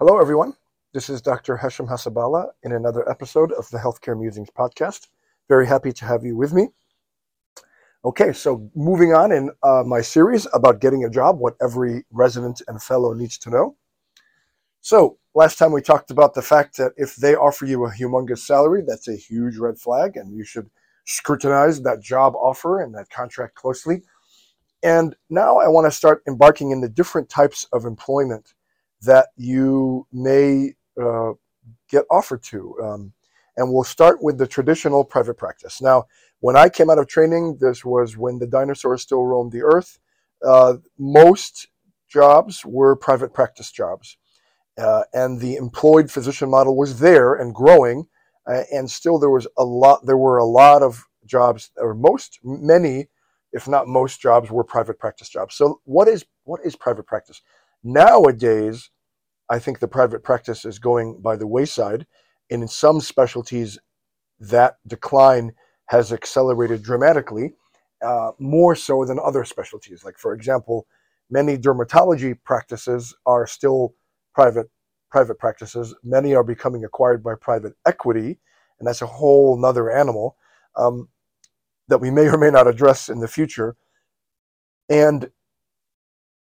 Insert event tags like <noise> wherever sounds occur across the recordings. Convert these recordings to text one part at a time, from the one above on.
Hello, everyone. This is Dr. Hesham Hassaballa in another episode of the Healthcare Musings podcast. Very happy to have you with me. Okay, so moving on in uh, my series about getting a job, what every resident and fellow needs to know. So, last time we talked about the fact that if they offer you a humongous salary, that's a huge red flag, and you should scrutinize that job offer and that contract closely. And now I want to start embarking in the different types of employment that you may uh, get offered to. Um, and we'll start with the traditional private practice. Now, when I came out of training, this was when the dinosaurs still roamed the earth. Uh, most jobs were private practice jobs. Uh, and the employed physician model was there and growing. Uh, and still, there was a lot. There were a lot of jobs, or most, many, if not most, jobs were private practice jobs. So, what is what is private practice? Nowadays, I think the private practice is going by the wayside. And in some specialties, that decline has accelerated dramatically, uh, more so than other specialties. Like, for example, many dermatology practices are still private private practices. Many are becoming acquired by private equity, and that's a whole nother animal um, that we may or may not address in the future. And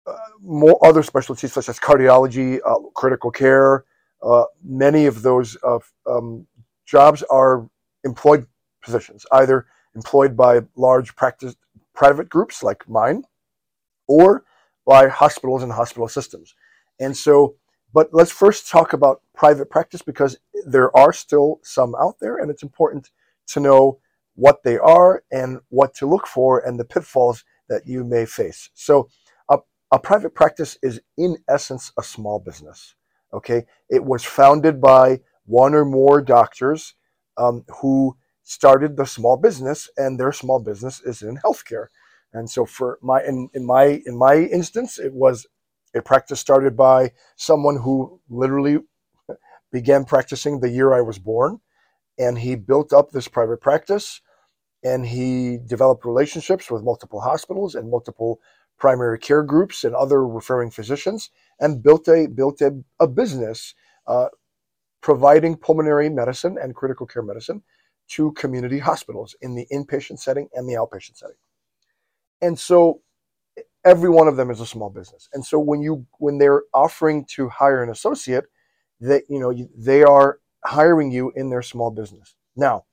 uh, more other specialties such as cardiology, uh, critical care. Uh, many of those um, jobs are employed positions, either employed by large practice private groups like mine, or by hospitals and hospital systems. And so, but let's first talk about private practice because there are still some out there, and it's important to know what they are and what to look for and the pitfalls that you may face. So, a private practice is in essence a small business. Okay, it was founded by one or more doctors um, who started the small business, and their small business is in healthcare. And so, for my in, in my in my instance, it was a practice started by someone who literally began practicing the year I was born, and he built up this private practice, and he developed relationships with multiple hospitals and multiple primary care groups and other referring physicians and built a built a, a business uh, providing pulmonary medicine and critical care medicine to community hospitals in the inpatient setting and the outpatient setting. And so every one of them is a small business. And so when you when they're offering to hire an associate, that you know they are hiring you in their small business. Now,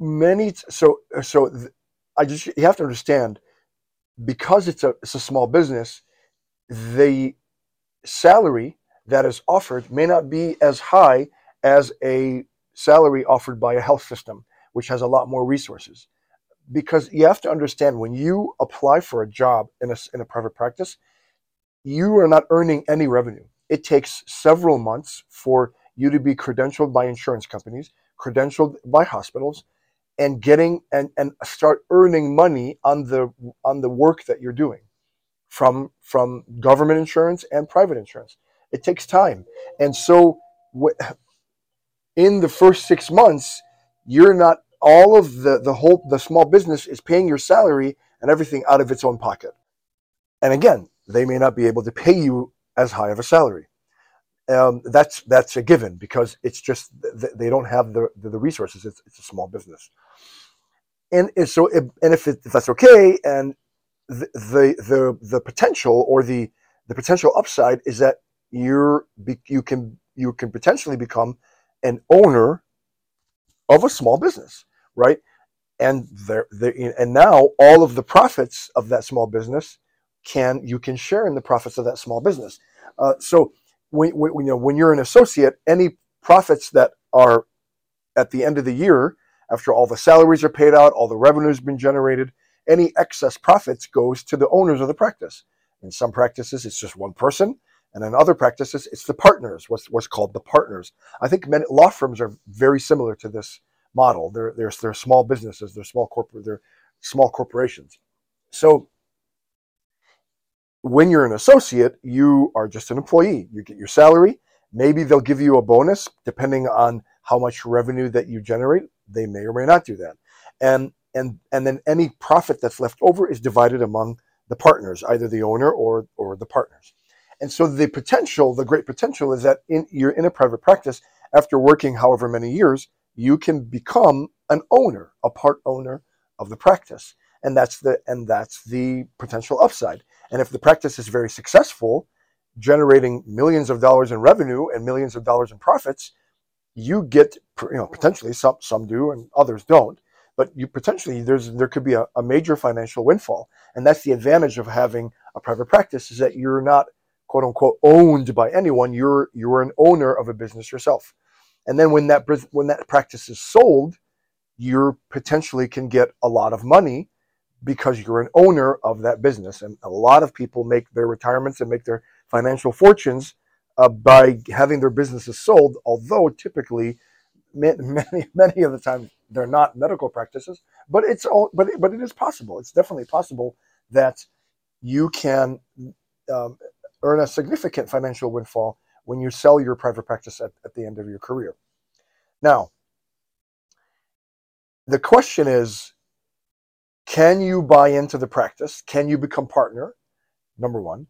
many so so I just you have to understand because it's a it's a small business, the salary that is offered may not be as high as a salary offered by a health system, which has a lot more resources. Because you have to understand when you apply for a job in a, in a private practice, you are not earning any revenue. It takes several months for you to be credentialed by insurance companies, credentialed by hospitals, and getting and, and start earning money on the on the work that you're doing from from government insurance and private insurance. It takes time. And so in the first six months you're not all of the the whole the small business is paying your salary and everything out of its own pocket. And again they may not be able to pay you as high of a salary. Um, that's that's a given because it's just they don't have the the resources. It's, it's a small business, and, so it, and if, it, if that's okay, and the, the the the potential or the the potential upside is that you're you can you can potentially become an owner of a small business, right? And there, and now all of the profits of that small business can you can share in the profits of that small business. Uh, so when, when, you know, when you're an associate, any profits that are at the end of the year, after all the salaries are paid out, all the revenue has been generated, any excess profits goes to the owners of the practice. In some practices, it's just one person, and in other practices, it's the partners, what's, what's called the partners. I think many law firms are very similar to this model. They're, they're, they're small businesses, they're small corporate, they're small corporations. So when you're an associate, you are just an employee. You get your salary. Maybe they'll give you a bonus depending on how much revenue that you generate. They may or may not do that. And and and then any profit that's left over is divided among the partners, either the owner or or the partners. And so the potential, the great potential is that in, you're in a private practice after working however many years, you can become an owner, a part owner of the practice. And that's the and that's the potential upside. And if the practice is very successful, generating millions of dollars in revenue and millions of dollars in profits, you get you know potentially some some do and others don't but you potentially there's there could be a, a, major financial windfall. And that's the advantage of having a private practice is that you're not quote unquote owned by anyone. You're you're an owner of a business yourself. And then when that when that practice is sold you potentially can get a lot of money because you're an owner of that business. And a lot of people make their retirements and make their financial fortunes uh, by having their businesses sold although typically <laughs> many many of the time they're not medical practices, but it's all but but it is possible. It's definitely possible that you can um, earn a significant financial windfall when you sell your private practice at, at the end of your career. Now, the question is can you buy into the practice? Can you become partner? Number one.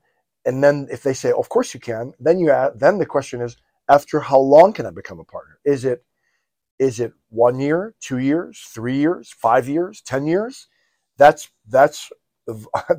And then if they say, of course you can, then you add, then the question is, after how long can I become a partner? Is it is it one year, two years, three years, five years, ten years? That's that's <laughs>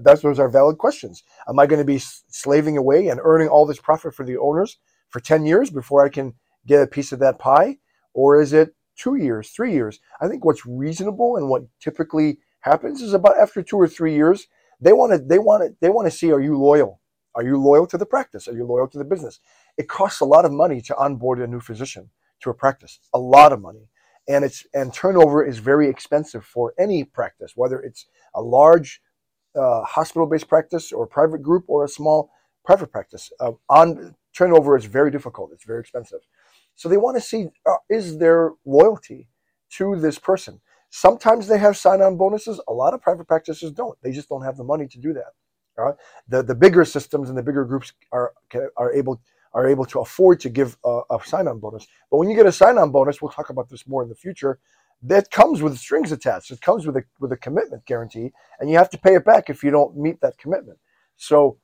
that's those are valid questions. Am I going to be slaving away and earning all this profit for the owners for ten years before I can get a piece of that pie, or is it two years, three years? I think what's reasonable and what typically happens is about after two or three years, they want to they want to they want to see are you loyal? Are you loyal to the practice? Are you loyal to the business? It costs a lot of money to onboard a new physician to a practice, a lot of money. And it's and turnover is very expensive for any practice, whether it's a large uh, hospital-based practice or private group or a small private practice. Uh, on turnover is very difficult. It's very expensive. So they want to see uh, is there loyalty to this person. Sometimes they have sign-on bonuses. A lot of private practices don't. They just don't have the money to do that. Right? The the bigger systems and the bigger groups are are able are able to afford to give a, a sign-on bonus. But when you get a sign-on bonus, we'll talk about this more in the future. That comes with strings attached. It comes with a with a commitment guarantee, and you have to pay it back if you don't meet that commitment. So,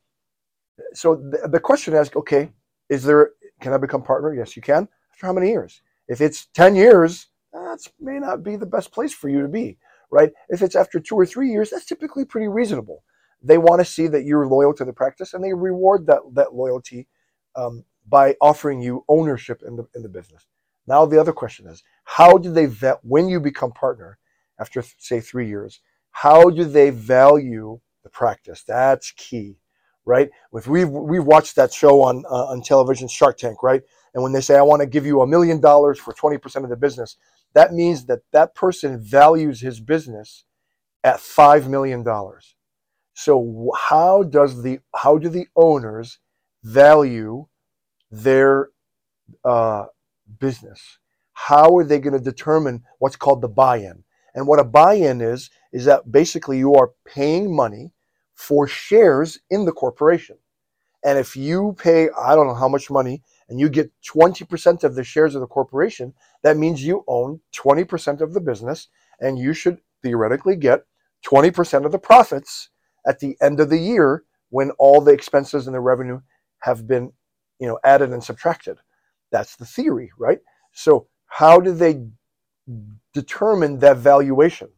so the, the question is, okay, is there? Can I become partner? Yes, you can. After how many years? If it's ten years, that may not be the best place for you to be, right? If it's after two or three years, that's typically pretty reasonable. They want to see that you're loyal to the practice, and they reward that that loyalty um, by offering you ownership in the in the business. Now the other question is, how do they vet when you become partner after say three years? How do they value the practice? That's key, right? If we've we've watched that show on uh, on television, Shark Tank, right? And when they say I want to give you a million dollars for twenty percent of the business, that means that that person values his business at five million dollars. So how does the how do the owners value their uh, business? How are they going to determine what's called the buy-in? And what a buy-in is is that basically you are paying money for shares in the corporation. And if you pay, I don't know how much money, and you get 20% of the shares of the corporation, that means you own 20% of the business, and you should theoretically get 20% of the profits at the end of the year when all the expenses and the revenue have been you know added and subtracted. That's the theory right? So how do they determine that valuation?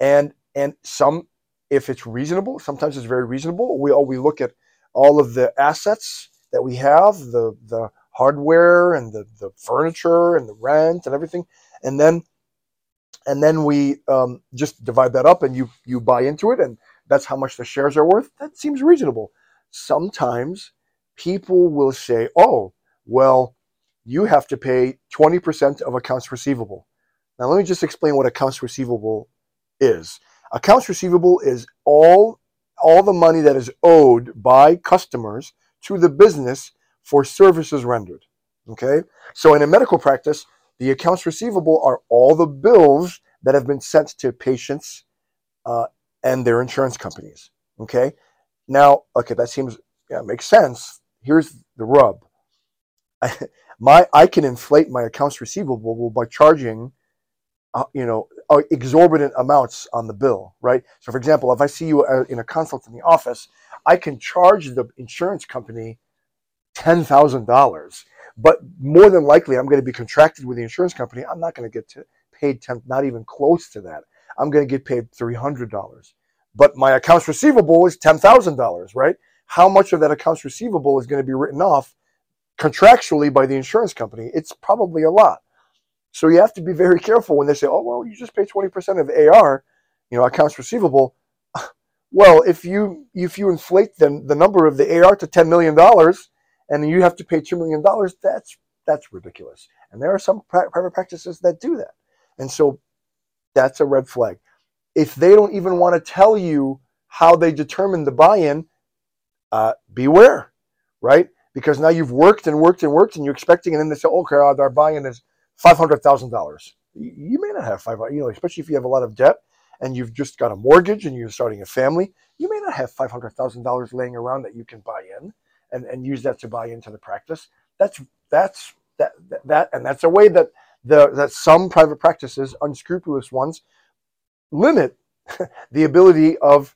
And and some if it's reasonable sometimes it's very reasonable. We all we look at all of the assets that we have the the hardware and the the furniture and the rent and everything. And then and then we um, just divide that up and you you buy into it and that's how much the shares are worth that seems reasonable sometimes people will say, oh, well, you have to pay 20% of accounts receivable. Now, let me just explain what accounts receivable is. Accounts receivable is all, all the money that is owed by customers to the business for services rendered. Okay? So, in a medical practice, the accounts receivable are all the bills that have been sent to patients uh, and their insurance companies. Okay? Now, okay, that seems yeah, makes sense here's the rub. I, <laughs> my I can inflate my accounts receivable by charging, uh, you know, uh, exorbitant amounts on the bill, right? So, for example, if I see you uh, in a consult in the office, I can charge the insurance company ten thousand dollars, but more than likely, I'm going to be contracted with the insurance company. I'm not going to get to paid ten, not even close to that. I'm going to get paid three hundred dollars, but my accounts receivable is ten thousand dollars, right? How much of that accounts receivable is going to be written off contractually by the insurance company? It's probably a lot. So you have to be very careful when they say, "Oh, well, you just pay 20% of AR, you know, accounts receivable." <laughs> Well, if you if you inflate the, the number of the AR to 10 million dollars and you have to pay 2 million dollars, that's that's ridiculous. And there are some private practices that do that. And so that's a red flag. If they don't even want to tell you how they determine the buy-in, uh, beware, right? Because now you've worked and worked and worked, and you're expecting, and then they say, "Okay, our buy-in is five hundred thousand dollars. You may not have five, you know, especially if you have a lot of debt and you've just got a mortgage and you're starting a family. You may not have five hundred thousand dollars laying around that you can buy in and, and use that to buy into the practice. That's that's that that and that's a way that the that some private practices, unscrupulous ones, limit <laughs> the ability of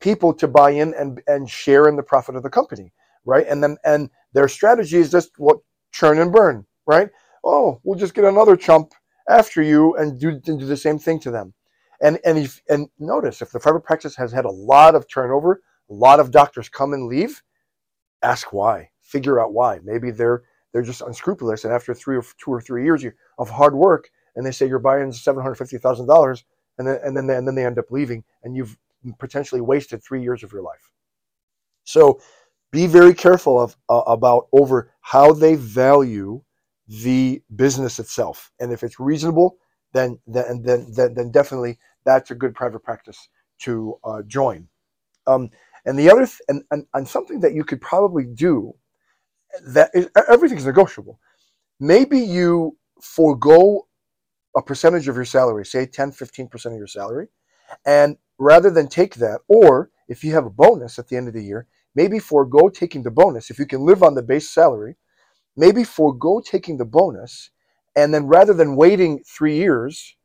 people to buy in and and share in the profit of the company, right? And then and their strategy is just what churn and burn, right? oh, we'll just get another chump after you and do, and do the same thing to them. And and if, and notice if the private practice has had a lot of turnover, a lot of doctors come and leave, ask why. Figure out why. Maybe they're they're just unscrupulous, and after three or two or three years of hard work, and they say you're buying seven hundred fifty thousand dollars, and then and then they, and then they end up leaving, and you've potentially wasted three years of your life. So, be very careful of uh, about over how they value the business itself. And if it's reasonable, then then then then, then definitely that's a good private practice to uh, join. Um, and the other th- and, and and something that you could probably do that is everything's negotiable. Maybe you forego a percentage of your salary, say 10, 15% of your salary, and rather than take that, or if you have a bonus at the end of the year, maybe forego taking the bonus. If you can live on the base salary, maybe forego taking the bonus and then rather than waiting three years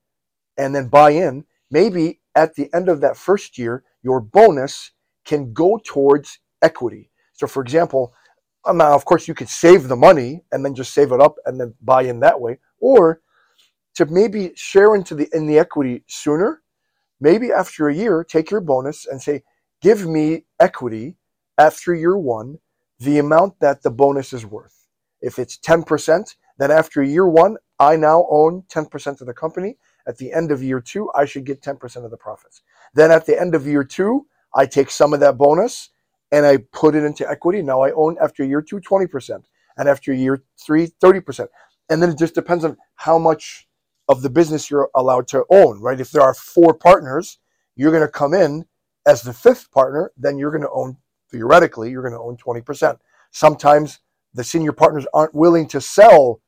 and then buy in, maybe at the end of that first year, your bonus can go towards equity. So, for example, now of course you could save the money and then just save it up and then buy in that way, or to maybe share into the in the equity sooner. Maybe after a year, take your bonus and say, "Give me equity after year one, the amount that the bonus is worth." If it's 10%, then after year one, I now own 10% of the company. At the end of year two, I should get 10% of the profits. Then at the end of year two, I take some of that bonus and I put it into equity. Now I own after year two, 20%. And after year three, 30%. And then it just depends on how much of the business you're allowed to own, right? If there are four partners, you're going to come in as the fifth partner, then you're going to own, theoretically, you're going to own 20%. Sometimes the senior partners aren't willing to sell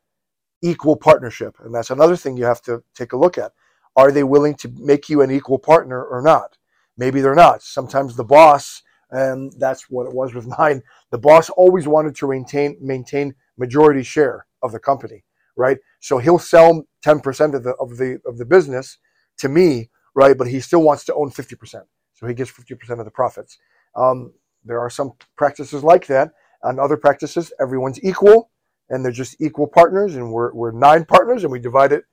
equal partnership. And that's another thing you have to take a look at. Are they willing to make you an equal partner or not? Maybe they're not. Sometimes the boss, and that's what it was with <laughs> mine, the boss always wanted to maintain maintain majority share of the company, right? So he'll sell 10% of the of the of the business to me, right? But he still wants to own 50%. So he gets 50% of the profits. Um, there are some practices like that and other practices, everyone's equal and they're just equal partners, and we're, we're nine partners and we divide it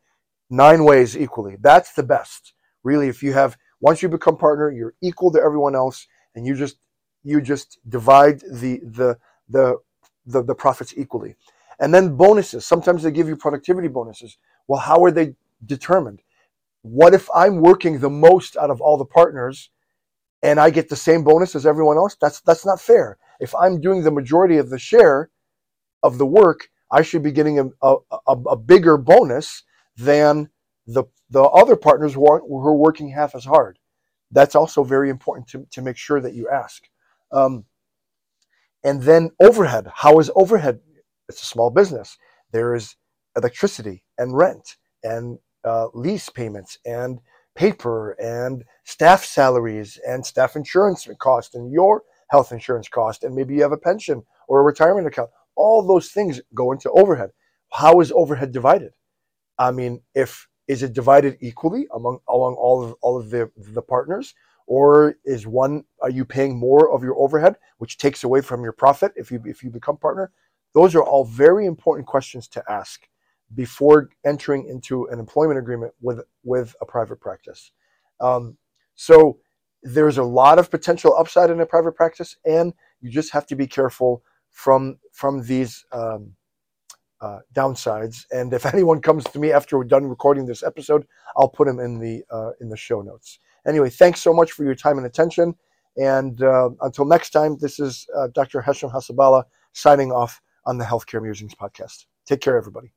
nine ways equally. That's the best. Really, if you have once you become partner, you're equal to everyone else, and you just you just divide the the the the, the profits equally. And then bonuses. Sometimes they give you productivity bonuses. Well, how are they determined? What if I'm working the most out of all the partners and I get the same bonus as everyone else? That's that's not fair if I'm doing the majority of the share of the work, I should be getting a, a, a, a bigger bonus than the, the other partners who are, who are working half as hard. That's also very important to, to make sure that you ask. Um, and then overhead. How is overhead? It's a small business. There is electricity and rent and uh, lease payments and paper and staff salaries and staff insurance cost and your health insurance cost, and maybe you have a pension or a retirement account. All those things go into overhead. How is overhead divided? I mean, if is it divided equally among along all of all of the the partners, or is one are you paying more of your overhead, which takes away from your profit if you if you become partner? Those are all very important questions to ask before entering into an employment agreement with with a private practice. Um, so there's a lot of potential upside in a private practice, and you just have to be careful from from these um, uh, downsides. And if <laughs> anyone comes to me after we're done recording this episode, I'll put them in the uh, in the show notes. Anyway, thanks so much for your time and attention. And uh, until next time, this is uh, Dr. Hesham Hassaballa signing off on the Healthcare Musings podcast. Take care, everybody.